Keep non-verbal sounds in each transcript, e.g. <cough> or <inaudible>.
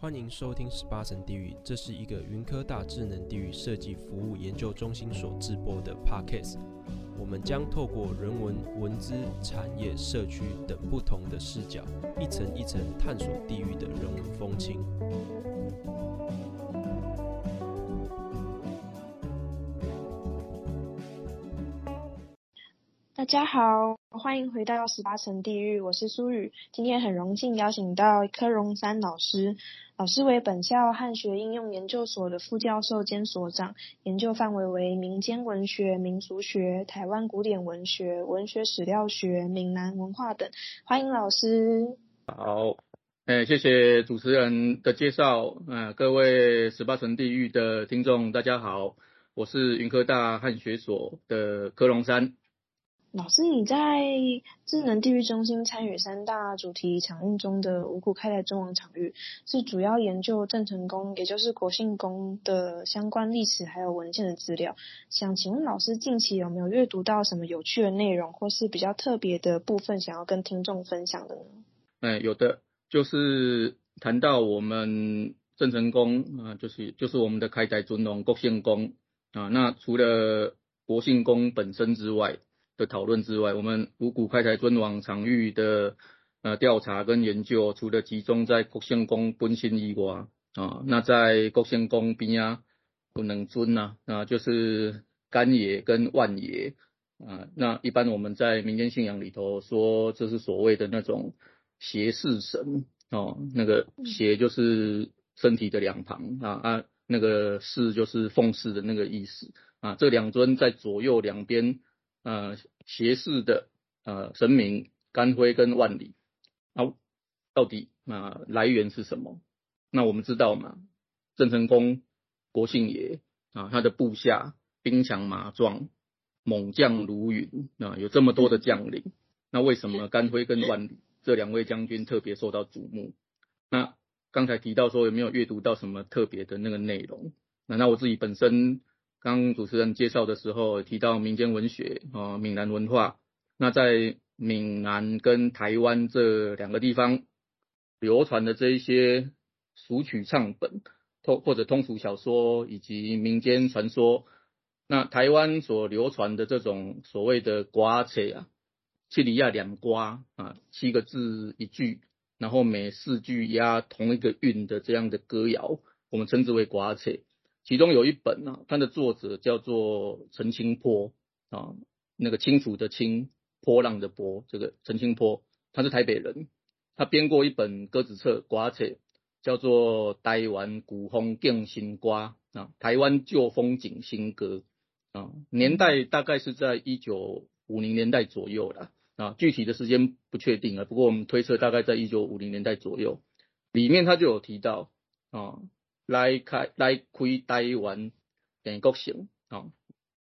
欢迎收听十八层地狱，这是一个云科大智能地域设计服务研究中心所制播的 Podcast。我们将透过人文、文资、产业、社区等不同的视角，一层一层探索地域的人文风情。大家好，欢迎回到十八层地狱，我是苏雨。今天很荣幸邀请到柯荣山老师。老师为本校汉学应用研究所的副教授兼所长，研究范围为民间文学、民俗学、台湾古典文学、文学史料学、闽南文化等。欢迎老师。好，哎，谢谢主持人的介绍。嗯，各位十八层地狱的听众，大家好，我是云科大汉学所的柯荣山。老师，你在智能地域中心参与三大主题场域中的五股开台尊王场域，是主要研究郑成功，也就是国姓公的相关历史还有文献的资料。想请问老师，近期有没有阅读到什么有趣的内容，或是比较特别的部分，想要跟听众分享的呢？哎，有的，就是谈到我们郑成功啊，就是就是我们的开台尊王国姓公啊，那除了国姓公本身之外。的讨论之外，我们五股开台尊王场域的呃调查跟研究，除了集中在国姓公本身以外啊，那在国姓公边啊，不能尊呐啊，就是干爷跟万爷啊。那一般我们在民间信仰里头说，这是所谓的那种邪视神哦，那个邪就是身体的两旁啊啊，那个视就是奉祀的那个意思啊。这两尊在左右两边。呃，斜视的呃神明干辉跟万里，啊，到底啊、来源是什么？那我们知道嘛，郑成功国姓爷啊，他的部下兵强马壮，猛将如云啊，有这么多的将领，那为什么干辉跟万里这两位将军特别受到瞩目？那刚才提到说有没有阅读到什么特别的那个内容？那那我自己本身。刚主持人介绍的时候提到民间文学啊，闽南文化。那在闽南跟台湾这两个地方流传的这一些俗曲唱本，通或者通俗小说以及民间传说。那台湾所流传的这种所谓的歌册啊，七里亚两瓜啊，七个字一句，然后每四句押同一个韵的这样的歌谣，我们称之为歌册。其中有一本呢、它的作者叫做陈清波啊，那个清楚的清，波浪的波，这个陈清波，他是台北人，他编过一本歌子册、歌册，叫做《台湾古风敬新歌》啊，台湾旧风景新歌啊，年代大概是在一九五零年代左右啦啊，具体的时间不确定啊，不过我们推测大概在一九五零年代左右，里面他就有提到啊。来开来开台湾郑国姓啊，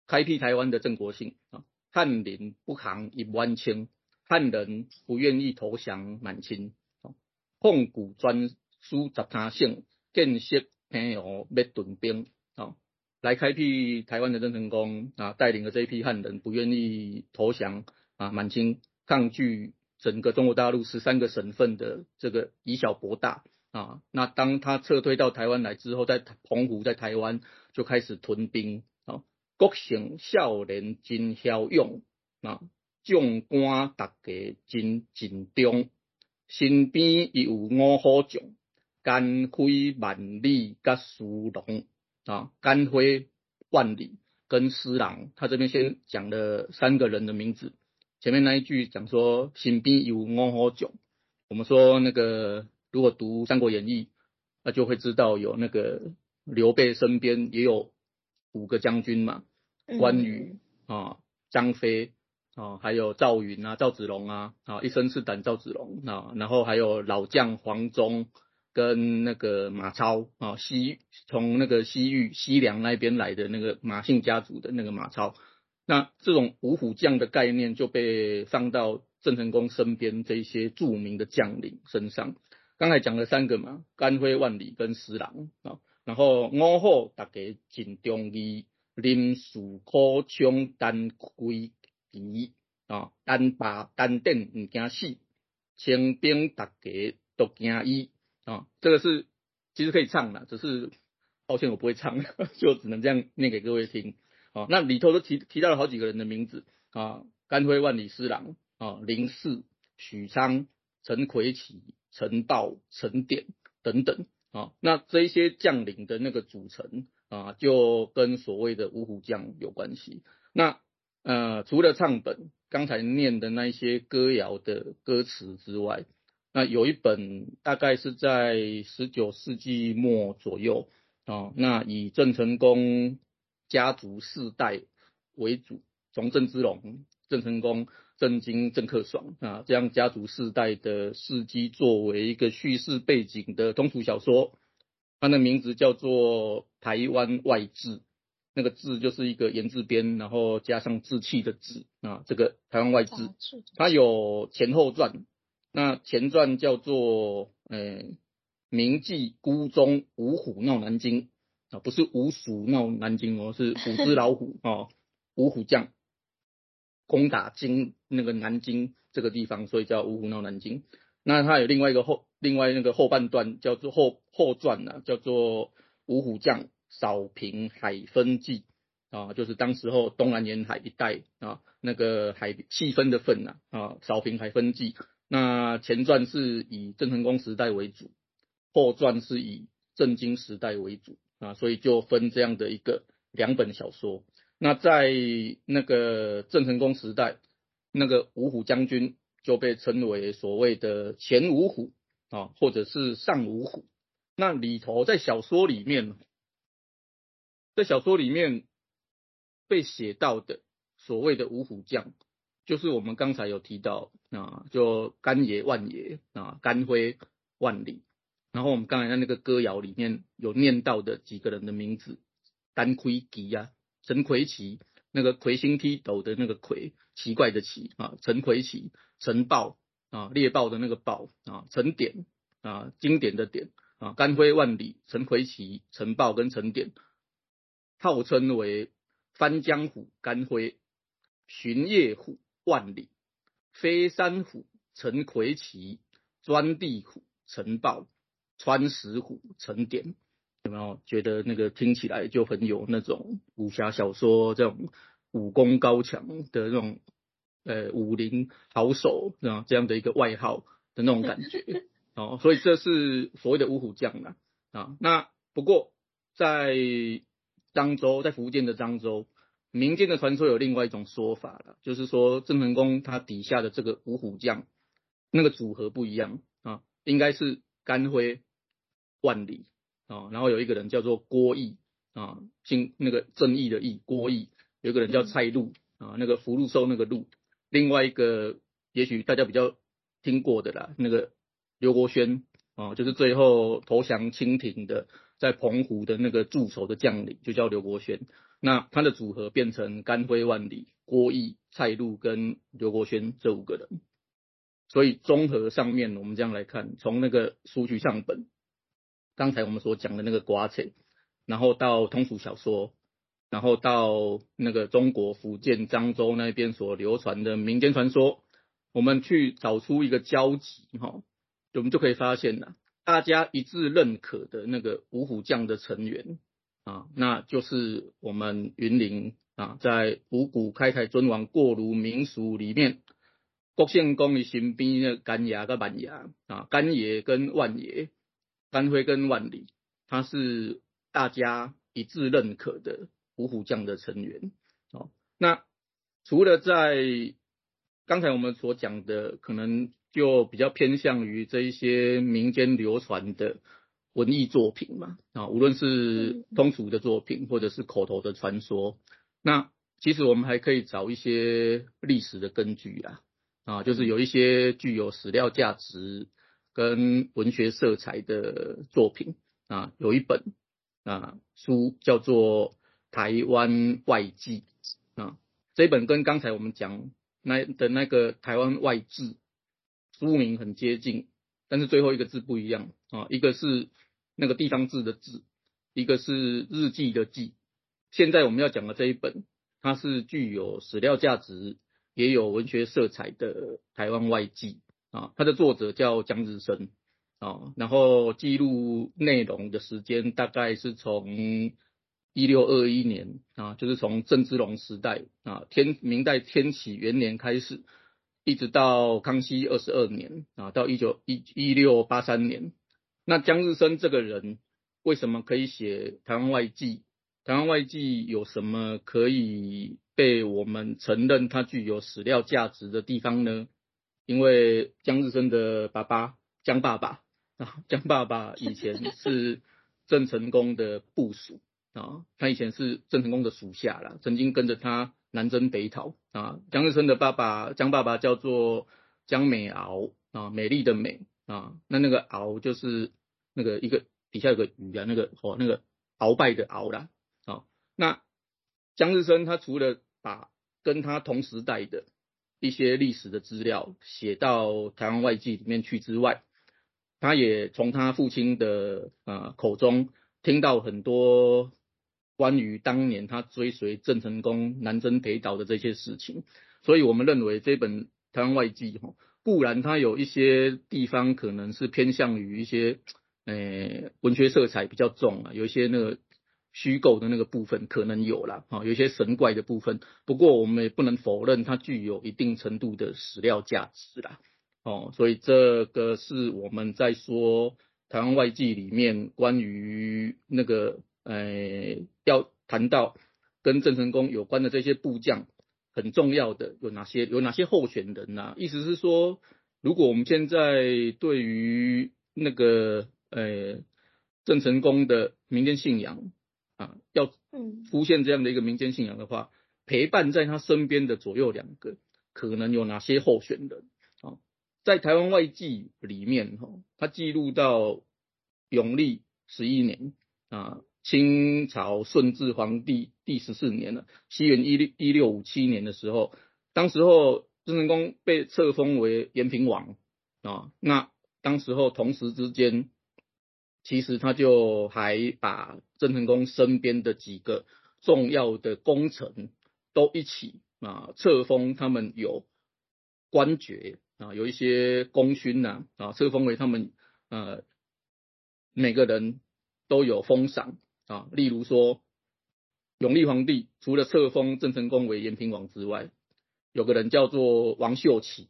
开辟台湾的郑国性啊，汉人不降一万清，汉人不愿意投降满清啊，控股专书十三省，建设平遥灭屯兵啊，来开辟台湾的郑成功啊，带领了这一批汉人不愿意投降啊满清，抗拒整个中国大陆十三个省份的这个以小博大。啊，那当他撤退到台湾来之后，在澎湖，在台湾就开始屯兵。啊，国姓少年真骁勇，啊，将官大家真尽忠，身边亦有五虎将，干辉、万里、甲苏龙。啊，干辉、万里跟施琅，他这边先讲了三个人的名字。前面那一句讲说身边有五虎将，我们说那个。如果读《三国演义》，那就会知道有那个刘备身边也有五个将军嘛，关羽啊、张飞啊，还有赵云啊、赵子龙啊，啊，一生是胆赵子龙啊，然后还有老将黄忠跟那个马超啊，西从那个西域西凉那边来的那个马姓家族的那个马超，那这种五虎将的概念就被放到郑成功身边这些著名的将领身上。刚才讲了三个嘛，干辉、万里跟施琅啊，然后五虎大家尽忠义，临死苦冲单归期啊，单拔单顶唔惊死，清兵大家都惊伊啊，这个是其实可以唱的，只是抱歉我不会唱，<laughs> 就只能这样念给各位听。啊，那里头都提提到了好几个人的名字啊，甘辉万里师郎啊，林汜、许昌、陈魁奇、陈道、陈典等等啊，那这些将领的那个组成啊，就跟所谓的五虎将有关系。那呃，除了唱本刚才念的那些歌谣的歌词之外，那有一本大概是在十九世纪末左右啊，那以郑成功家族四代为主，从郑芝龙、郑成功、郑经、郑克爽。啊这样家族世代的事迹作为一个叙事背景的通俗小说，它的名字叫做《台湾外志》。那个志就是一个言字边，然后加上志气的志。啊，这个台湾外志，它有前后传。那前传叫做呃，明记孤忠五虎闹南京。啊，不是五鼠闹南京哦，是五只老虎。啊，五虎将攻打京那个南京这个地方，所以叫五虎闹南京。那它有另外一个后，另外那个后半段叫做后后传呢，叫做五虎将。扫平海分记啊，就是当时候东南沿海一带啊，那个海气氛的氛呐啊，扫平海分记。那前传是以郑成功时代为主，后传是以郑经时代为主啊，所以就分这样的一个两本小说。那在那个郑成功时代，那个五虎将军就被称为所谓的前五虎啊，或者是上五虎。那里头在小说里面。在小说里面被写到的所谓的五虎将，就是我们刚才有提到啊，就甘爷、万爷啊，甘辉、万里。然后我们刚才在那个歌谣里面有念到的几个人的名字：丹魁吉呀，陈魁奇，那个魁星踢斗的那个魁，奇怪的奇啊，陈魁奇，陈豹啊，猎豹的那个豹啊，陈典啊，经典的典啊，甘辉、万里、陈魁奇、陈豹跟陈典。号称为翻江虎甘辉、巡夜虎万里、飞山虎陈魁奇、钻地虎陈豹、穿石虎陈典，有没有觉得那个听起来就很有那种武侠小说这种武功高强的那种呃武林好手啊这样的一个外号的那种感觉 <laughs> 哦，所以这是所谓的五虎将啦啊。那不过在漳州在福建的漳州，民间的传说有另外一种说法了，就是说郑成功他底下的这个五虎将，那个组合不一样啊，应该是甘辉、万里啊，然后有一个人叫做郭义啊，姓那个正义的义郭义，有一个人叫蔡禄啊，那个福禄寿那个禄，另外一个也许大家比较听过的啦，那个刘国轩啊，就是最后投降清廷的。在澎湖的那个驻守的将领就叫刘国轩，那他的组合变成甘辉万里、郭义、蔡禄跟刘国轩这五个人。所以综合上面，我们这样来看，从那个书局上本，刚才我们所讲的那个歌册，然后到通俗小说，然后到那个中国福建漳州那边所流传的民间传说，我们去找出一个交集，哈，我们就可以发现了。大家一致认可的那个五虎将的成员啊，那就是我们云林啊，在五股开台尊王过炉民俗里面，郭姓公的身边的甘爷跟万爷啊，干爷跟万爷，甘辉跟万里，他是大家一致认可的五虎将的成员。哦，那除了在刚才我们所讲的，可能。就比较偏向于这一些民间流传的文艺作品嘛，啊，无论是通俗的作品或者是口头的传说，那其实我们还可以找一些历史的根据啊，啊，就是有一些具有史料价值跟文学色彩的作品啊，有一本啊书叫做《台湾外记》啊，这本跟刚才我们讲那的那个《台湾外志》。书名很接近，但是最后一个字不一样啊，一个是那个地方志的志，一个是日记的记。现在我们要讲的这一本，它是具有史料价值，也有文学色彩的台湾外记啊。它的作者叫江日升啊，然后记录内容的时间大概是从一六二一年啊，就是从郑芝龙时代啊，天明代天启元年开始，一直到康熙二十二年啊，到一九一一六八三年。那江日升这个人为什么可以写《台湾外记》？《台湾外记》有什么可以被我们承认它具有史料价值的地方呢？因为江日升的爸爸江爸爸。啊，江爸爸以前是郑成功的部属啊，他以前是郑成功的属下啦，曾经跟着他南征北讨啊。江日升的爸爸江爸爸叫做江美敖啊，美丽的美啊，那那个敖就是那个一个底下有个雨啊，那个哦那个鳌拜的鳌啦啊。那江日升他除了把跟他同时代的一些历史的资料写到《台湾外记》里面去之外，他也从他父亲的啊口中听到很多关于当年他追随郑成功南征北讨的这些事情，所以我们认为这本《台湾外记》哈，固然它有一些地方可能是偏向于一些呃文学色彩比较重啊，有一些那个虚构的那个部分可能有啦，啊，有一些神怪的部分，不过我们也不能否认它具有一定程度的史料价值啦。哦，所以这个是我们在说《台湾外记》里面关于那个呃，要谈到跟郑成功有关的这些部将很重要的有哪些？有哪些候选人呐、啊？意思是说，如果我们现在对于那个呃郑成功的民间信仰啊，要出现这样的一个民间信仰的话，陪伴在他身边的左右两个，可能有哪些候选人？啊在《台湾外记》里面，哈，他记录到永历十一年啊，清朝顺治皇帝第十四年了，西元一六一六五七年的时候，当时候郑成功被册封为延平王啊，那当时候同时之间，其实他就还把郑成功身边的几个重要的功臣都一起啊册封，他们有官爵。啊，有一些功勋呐，啊，册封为他们呃每个人都有封赏啊。例如说，永历皇帝除了册封郑成功为延平王之外，有个人叫做王秀奇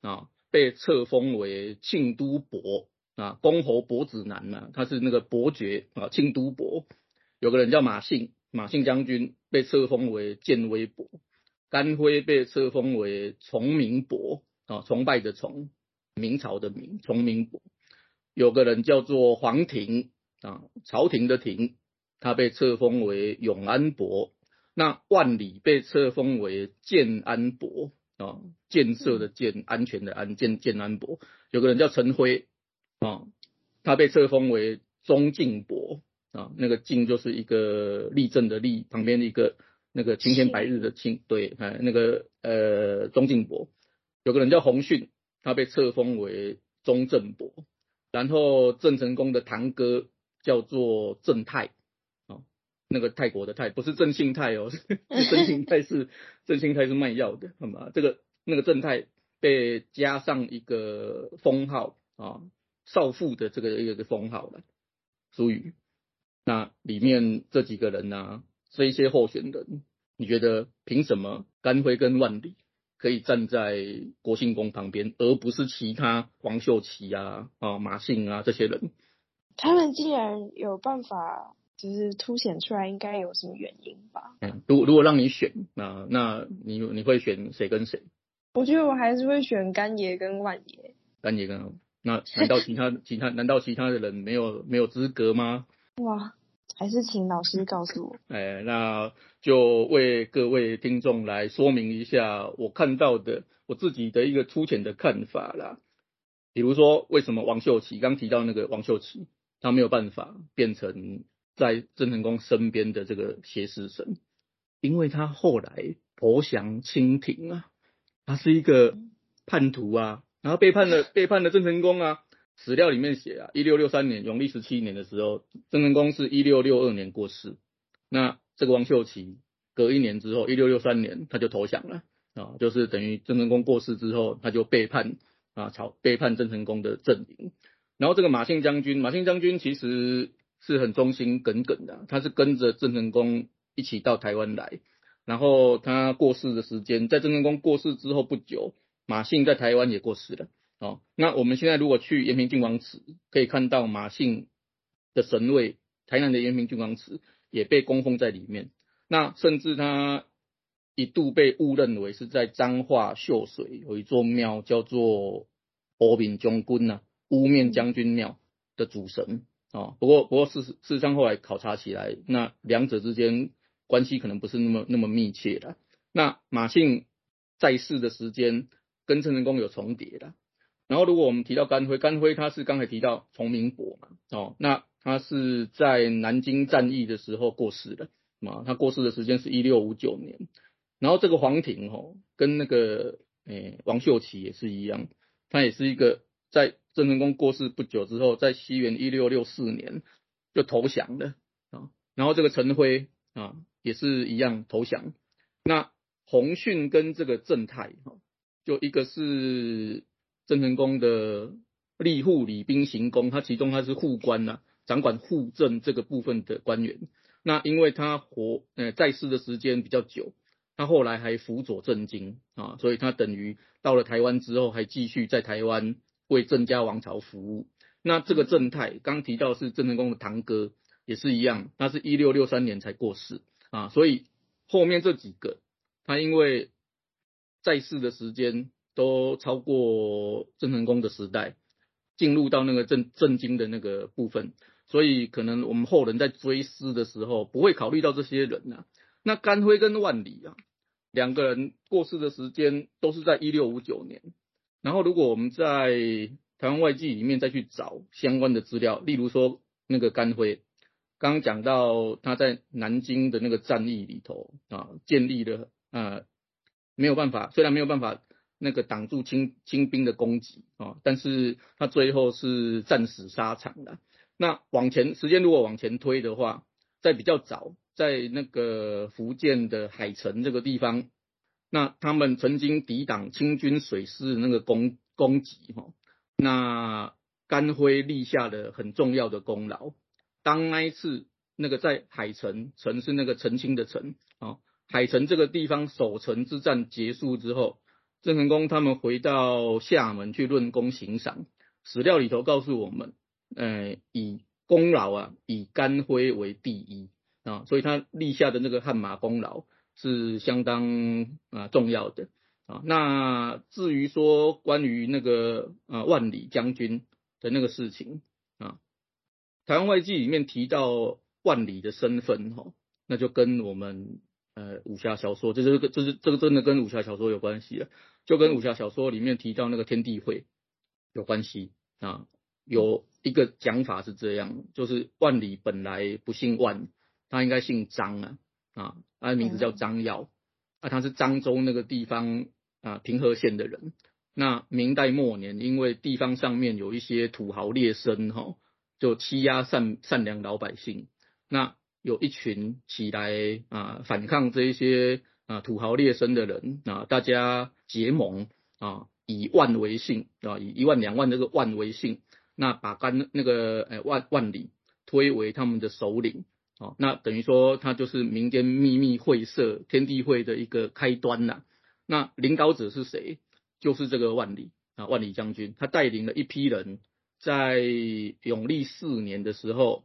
啊，被册封为庆都伯啊，公侯伯子男呐，他是那个伯爵啊，庆都伯。有个人叫马信，马信将军被册封为建威伯，甘辉被册封为崇明伯。啊，崇拜的崇，明朝的明，崇明伯。有个人叫做黄庭啊，朝廷的廷，他被册封为永安伯。那万里被册封为建安伯啊，建设的建，安全的安，建建安伯。有个人叫陈辉啊，他被册封为忠敬伯啊，那个敬就是一个立正的立，旁边的一个那个青天白日的青，对，哎，那个呃忠敬伯。有个人叫洪训，他被册封为中正伯，然后郑成功的堂哥叫做郑泰，啊，那个泰国的泰不是郑信泰哦，<laughs> 是郑信泰是郑信泰是卖药的，好吗？这个那个郑泰被加上一个封号啊，少妇的这个一个封号了，属于那里面这几个人呢、啊，这一些候选人，你觉得凭什么甘辉跟万里？可以站在国姓公旁边，而不是其他王秀琪啊、啊马信啊这些人。他们既然有办法，就是凸显出来，应该有什么原因吧？嗯，如如果让你选，那那你你会选谁跟谁？我觉得我还是会选甘爷跟万爷。甘爷跟那难道其他 <laughs> 其他难道其他的人没有没有资格吗？哇！还是请老师告诉我。哎，那就为各位听众来说明一下我看到的我自己的一个粗浅的看法啦。比如说，为什么王秀琪刚提到那个王秀琪，他没有办法变成在郑成功身边的这个协事神？因为他后来投降清廷啊，他是一个叛徒啊，然后背叛了背叛了郑成功啊。史料里面写啊，一六六三年永历十七年的时候，郑成功是一六六二年过世。那这个王秀祺隔一年之后，一六六三年他就投降了啊，就是等于郑成功过世之后，他就背叛啊，朝背叛郑成功的阵营。然后这个马姓将军，马姓将军其实是很忠心耿耿的，他是跟着郑成功一起到台湾来，然后他过世的时间，在郑成功过世之后不久，马姓在台湾也过世了。哦，那我们现在如果去延平郡王祠，可以看到马姓的神位，台南的延平郡王祠也被供奉在里面。那甚至他一度被误认为是在彰化秀水有一座庙叫做乌面将军呐，乌面将军庙的主神啊。不过不过事实事实上后来考察起来，那两者之间关系可能不是那么那么密切的。那马姓在世的时间跟郑成功有重叠的。然后如果我们提到甘辉，甘辉他是刚才提到崇明伯嘛，哦，那他是在南京战役的时候过世的。嘛，他过世的时间是一六五九年，然后这个黄庭哦，跟那个诶、王秀祺也是一样，他也是一个在郑成功过世不久之后，在西元一六六四年就投降了啊，然后这个陈辉啊也是一样投降，那洪训跟这个郑泰哈，就一个是郑成功的吏户礼兵刑工，他其中他是户官呐、啊，掌管户政这个部分的官员。那因为他活呃在世的时间比较久，他后来还辅佐郑经啊，所以他等于到了台湾之后还继续在台湾为郑家王朝服务。那这个郑泰刚提到是郑成功的堂哥，也是一样，他是一六六三年才过世啊，所以后面这几个他因为在世的时间都超过郑成功的时代，进入到那个郑郑经的那个部分。所以可能我们后人在追思的时候，不会考虑到这些人呐、那甘辉跟万里啊，两个人过世的时间都是在一六五九年。然后如果我们在台湾外记里面再去找相关的资料，例如说那个甘辉，刚刚讲到他在南京的那个战役里头啊，建立了啊，没有办法，虽然没有办法那个挡住清清兵的攻击啊，但是他最后是战死沙场的。那往前时间如果往前推的话，在比较早，在那个福建的海城这个地方，那他们曾经抵挡清军水师那个攻攻击哈，那甘辉立下了很重要的功劳。当那一次那个在海城，城是那个澄清的澄啊，海城这个地方守城之战结束之后，郑成功他们回到厦门去论功行赏，史料里头告诉我们。呃，以功劳啊，以甘辉为第一啊，所以他立下的那个汗马功劳是相当啊重要的啊。那至于说关于那个啊万里将军的那个事情啊，台湾外记里面提到万里的身份哈，那就跟我们呃武侠小说，这是这是这个真的跟武侠小说有关系了，就跟武侠小说里面提到那个天地会有关系啊。有一个讲法是这样，就是万里本来不姓万，他应该姓张啊，啊，他的名字叫张耀，啊，他是漳州那个地方啊平和县的人。那明代末年，因为地方上面有一些土豪劣绅哈，就欺压善善良老百姓，那有一群起来啊反抗这一些啊土豪劣绅的人啊，大家结盟啊，以万为姓啊，以一万两万这个万为姓。那把甘那个呃万万里推为他们的首领，啊，那等于说他就是民间秘密会社天地会的一个开端呐。那领导者是谁？就是这个万里啊，万里将军，他带领了一批人，在永历四年的时候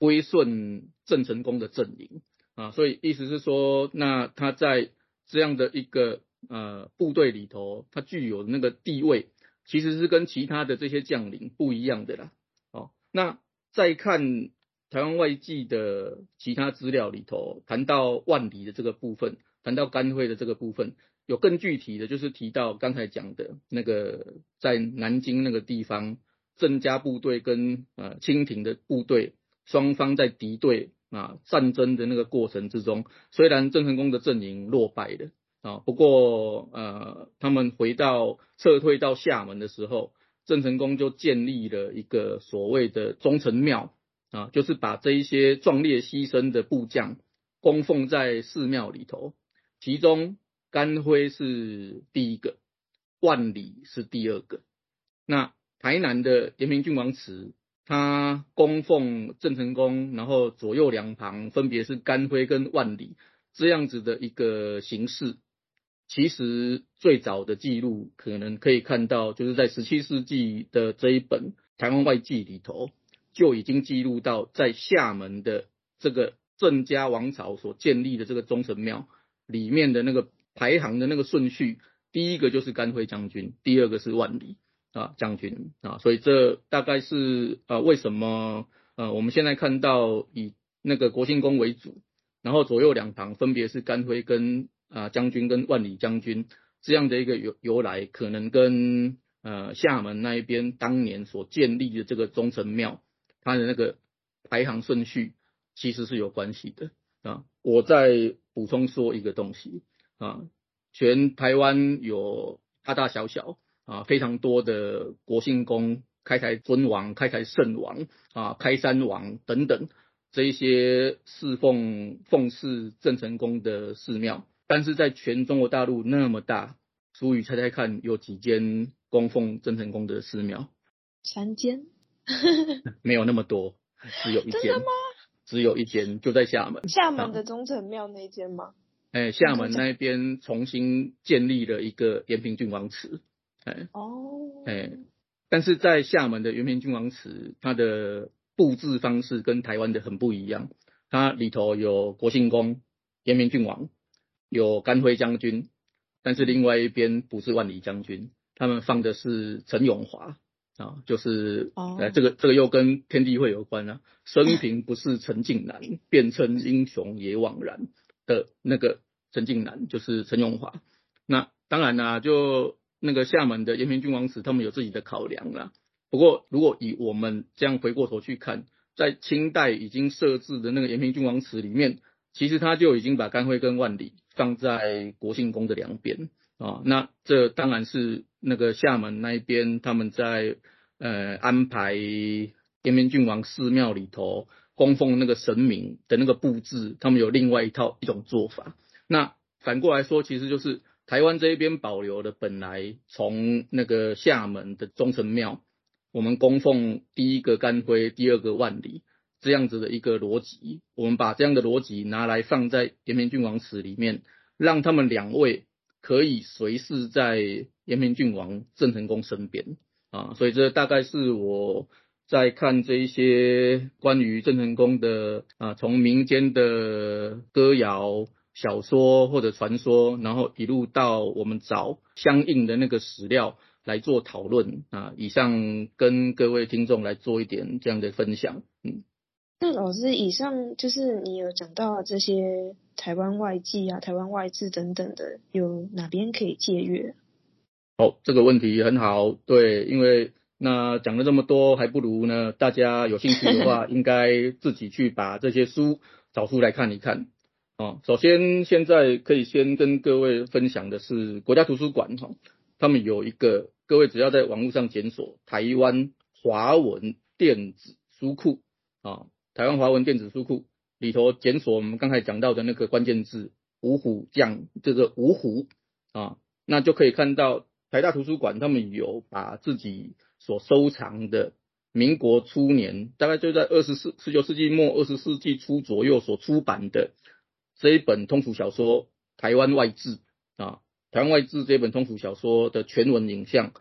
归顺郑成功的阵营啊，所以意思是说，那他在这样的一个呃部队里头，他具有那个地位。其实是跟其他的这些将领不一样的啦。哦，那再看台湾外记的其他资料里头，谈到万里的这个部分，谈到甘会的这个部分，有更具体的就是提到刚才讲的那个在南京那个地方，郑家部队跟呃清廷的部队双方在敌对啊战争的那个过程之中，虽然郑成功的阵营落败了。啊，不过呃，他们回到撤退到厦门的时候，郑成功就建立了一个所谓的忠臣庙啊，就是把这一些壮烈牺牲的部将供奉在寺庙里头。其中甘辉是第一个，万里是第二个。那台南的延平郡王祠，他供奉郑成功，然后左右两旁分别是甘辉跟万里这样子的一个形式。其实最早的记录可能可以看到，就是在十七世纪的这一本《台湾外记》里头，就已经记录到在厦门的这个郑家王朝所建立的这个忠臣庙里面的那个排行的那个顺序，第一个就是甘辉将军，第二个是万里啊将军啊，所以这大概是呃为什么呃我们现在看到以那个国庆宫为主，然后左右两旁分别是甘辉跟。啊，将军跟万里将军这样的一个由由来，可能跟呃厦门那一边当年所建立的这个忠臣庙，它的那个排行顺序其实是有关系的啊。我再补充说一个东西啊，全台湾有大大小小啊非常多的国姓公、开台尊王、开台圣王啊、开山王等等这一些侍奉奉祀郑成功的寺庙。但是在全中国大陆那么大，淑宇猜猜看，有几间供奉郑成功的寺庙？三间？<laughs> 没有那么多，只有一间。真的吗？只有一间，就在厦门。厦门的忠诚庙那间吗？哎，厦门那边重新建立了一个延平郡王祠。哎，哦，哎，但是在厦门的延平郡王祠，它的布置方式跟台湾的很不一样。它里头有国姓公、延平郡王。有甘辉将军，但是另外一边不是万里将军，他们放的是陈永华啊，就是呃、oh. 这个这个又跟天地会有关啊，生平不是陈近南，便称英雄也枉然的那个陈近南就是陈永华。那当然啦、啊，就那个厦门的延平郡王祠，他们有自己的考量啦。不过如果以我们这样回过头去看，在清代已经设置的那个延平郡王祠里面，其实他就已经把甘辉跟万里。放在国姓宫的两边啊，那这当然是那个厦门那一边他们在呃安排延平郡王寺庙里头供奉那个神明的那个布置，他们有另外一套一种做法。那反过来说，其实就是台湾这一边保留的本来从那个厦门的忠诚庙，我们供奉第一个甘辉，第二个万里。这样子的一个逻辑，我们把这样的逻辑拿来放在延平郡王祠里面，让他们两位可以随侍在延平郡王郑成功身边啊，所以这大概是我在看这一些关于郑成功的啊，从民间的歌谣、小说或者传说，然后一路到我们找相应的那个史料来做讨论啊，以上跟各位听众来做一点这样的分享，嗯。那老师，以上就是你有讲到这些台湾外记啊、台湾外志等等的，有哪边可以借阅？哦，这个问题很好，对，因为那讲了这么多，还不如呢，大家有兴趣的话，<laughs> 应该自己去把这些书找出来看一看。哦，首先现在可以先跟各位分享的是国家图书馆哈，他们有一个，各位只要在网络上检索台湾华文电子书库啊。台湾华文电子书库里头检索我们刚才讲到的那个关键字“五虎将”，这个“五虎”啊，那就可以看到台大图书馆他们有把自己所收藏的民国初年，大概就在二十四、十九世纪末、二十世纪初左右所出版的这一本通俗小说《台湾外志》啊，《台湾外志》这本通俗小说的全文影像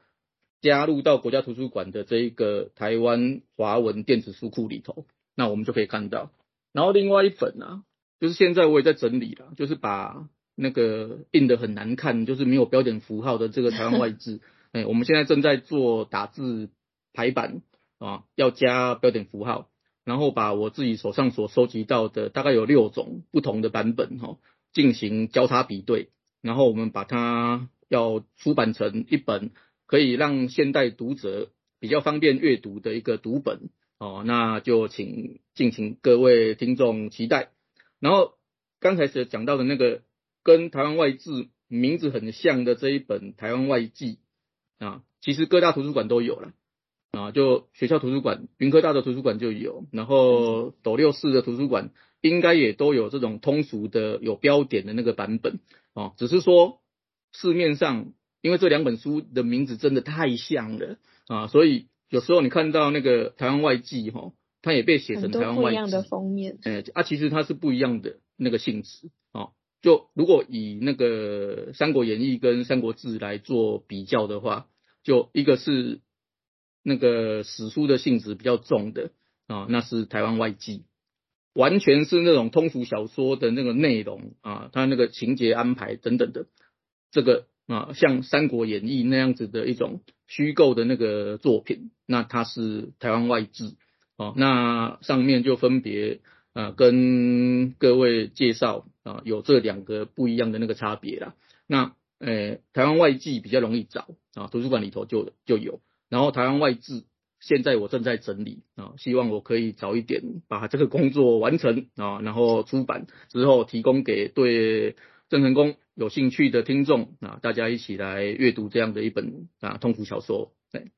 加入到国家图书馆的这一个台湾华文电子书库里头。那我们就可以看到，然后另外一本啊，就是现在我也在整理了，就是把那个印的很难看，就是没有标点符号的这个台湾外志，<laughs> 哎，我们现在正在做打字排版啊，要加标点符号，然后把我自己手上所收集到的大概有六种不同的版本哈，进行交叉比对，然后我们把它要出版成一本可以让现代读者比较方便阅读的一个读本。哦，那就请敬请各位听众期待。然后刚才所讲到的那个跟台湾外志名字很像的这一本《台湾外记》啊，其实各大图书馆都有了啊，就学校图书馆、云科大的图书馆就有，然后斗六市的图书馆应该也都有这种通俗的有标点的那个版本啊，只是说市面上因为这两本书的名字真的太像了啊，所以。有时候你看到那个台湾外记哈，它也被写成台湾外记。不一样的封面。哎，啊，其实它是不一样的那个性质啊。就如果以那个《三国演义》跟《三国志》来做比较的话，就一个是那个史书的性质比较重的啊，那是台湾外记，完全是那种通俗小说的那个内容啊，它那个情节安排等等的，这个啊，像《三国演义》那样子的一种虚构的那个作品，那它是台湾外志啊，那上面就分别。啊，跟各位介绍啊，有这两个不一样的那个差别啦。那呃，台湾外记比较容易找啊，图书馆里头就就有。然后台湾外志现在我正在整理啊，希望我可以早一点把这个工作完成啊，然后出版之后提供给对郑成功有兴趣的听众啊，大家一起来阅读这样的一本啊通俗小说。对，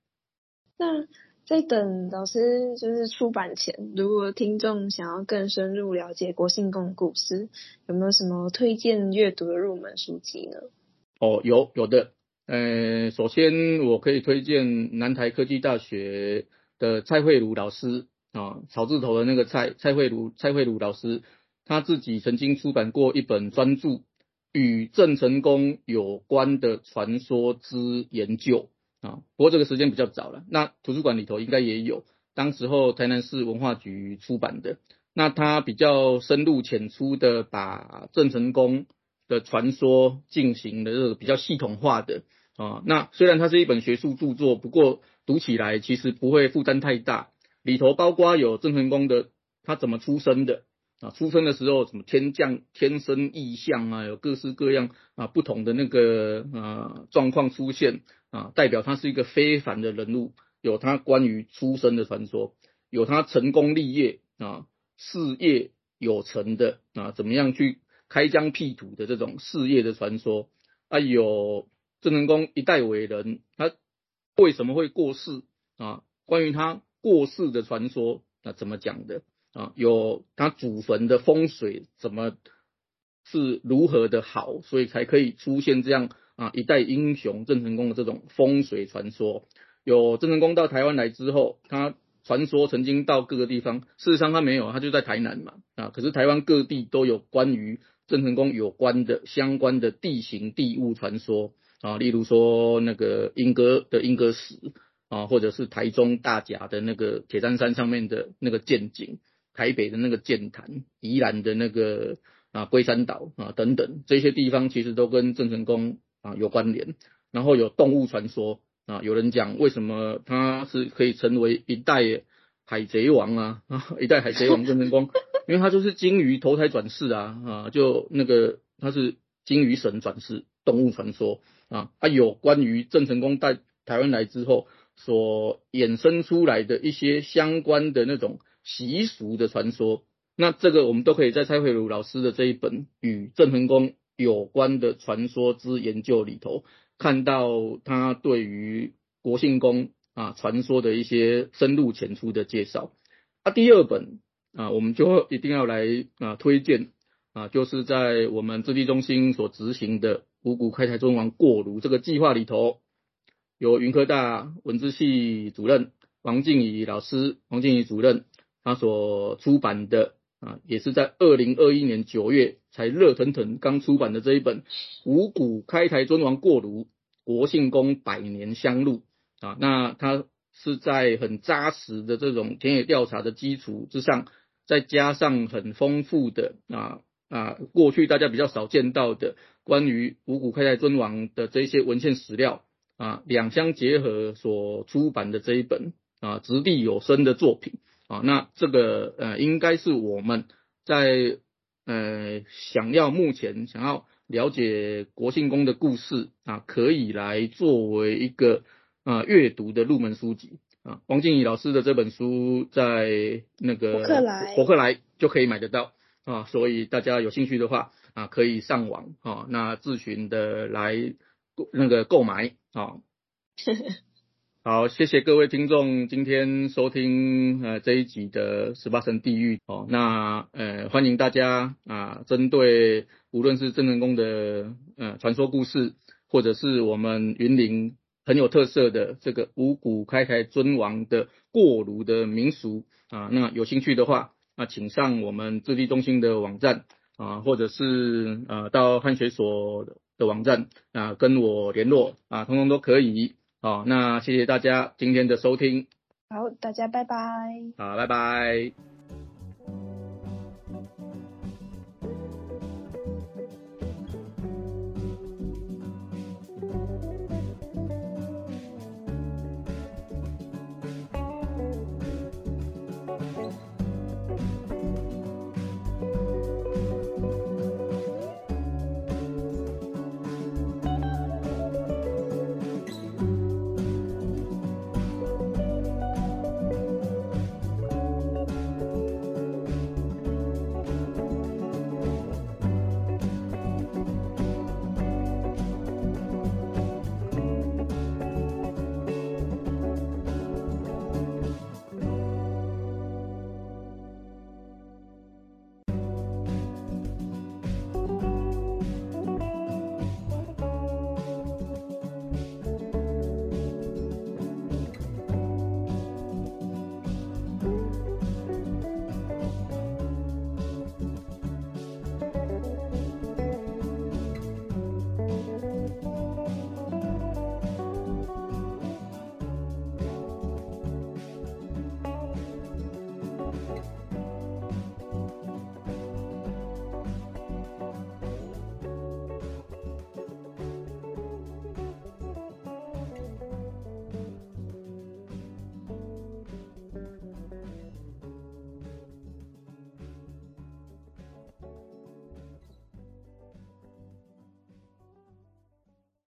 那。在等老师就是出版前，如果听众想要更深入了解国姓公故事，有没有什么推荐阅读的入门书籍呢？哦，有有的，呃，首先我可以推荐南台科技大学的蔡慧茹老师啊，草字头的那个蔡蔡慧茹蔡慧茹老师，他自己曾经出版过一本专著与郑成功有关的传说之研究。啊，不过这个时间比较早了。那图书馆里头应该也有，当时候台南市文化局出版的。那他比较深入浅出的把郑成功的传说进行了这个比较系统化的啊。那虽然它是一本学术著作，不过读起来其实不会负担太大。里头包括有郑成功的他怎么出生的啊，出生的时候什么天降天生异象啊，有各式各样啊不同的那个啊状况出现。啊，代表他是一个非凡的人物，有他关于出生的传说，有他成功立业啊，事业有成的啊，怎么样去开疆辟土的这种事业的传说啊，有郑成功一代伟人，他为什么会过世啊？关于他过世的传说啊，怎么讲的啊？有他祖坟的风水怎么是如何的好，所以才可以出现这样。啊，一代英雄郑成功的这种风水传说，有郑成功到台湾来之后，他传说曾经到各个地方，事实上他没有，他就在台南嘛。啊，可是台湾各地都有关于郑成功有关的相关的地形地物传说啊，例如说那个莺歌的莺歌石啊，或者是台中大甲的那个铁砧山上面的那个剑井，台北的那个剑潭，宜兰的那个啊龟山岛啊等等这些地方，其实都跟郑成功。啊，有关联，然后有动物传说啊，有人讲为什么他是可以成为一代海贼王啊啊，一代海贼王郑成功，因为他就是鲸鱼投胎转世啊啊，就那个他是鲸鱼神转世，动物传说啊，啊有关于郑成功带台湾来之后所衍生出来的一些相关的那种习俗的传说，那这个我们都可以在蔡慧茹老师的这一本《与郑成功》有关的传说之研究里头，看到他对于国姓公啊传说的一些深入浅出的介绍。啊，第二本啊，我们就一定要来啊推荐啊，就是在我们资地中心所执行的五股开台尊王过炉这个计划里头，由云科大文字系主任王静怡老师、王静怡主任他所出版的。啊，也是在二零二一年九月才热腾腾刚出版的这一本《五股开台尊王过炉，国姓公百年香录》啊，那它是在很扎实的这种田野调查的基础之上，再加上很丰富的啊啊过去大家比较少见到的关于五谷开泰尊王的这些文献史料啊，两相结合所出版的这一本啊掷地有声的作品。啊，那这个呃，应该是我们在呃想要目前想要了解国姓公的故事啊，可以来作为一个啊阅读的入门书籍啊。王静怡老师的这本书在那个博客来，博客来就可以买得到啊，所以大家有兴趣的话啊，可以上网啊，那自询的来那个购买啊。<laughs> 好，谢谢各位听众今天收听呃这一集的十八层地狱哦。那呃欢迎大家啊，针对无论是郑成功的呃传说故事，或者是我们云林很很有特色的这个五谷开台尊王的过炉的民俗啊。那有兴趣的话，那请上我们智力中心的网站啊，或者是呃到汉学所的网站啊跟我联络啊，通通都可以。好，那谢谢大家今天的收听。好，大家拜拜。好，拜拜。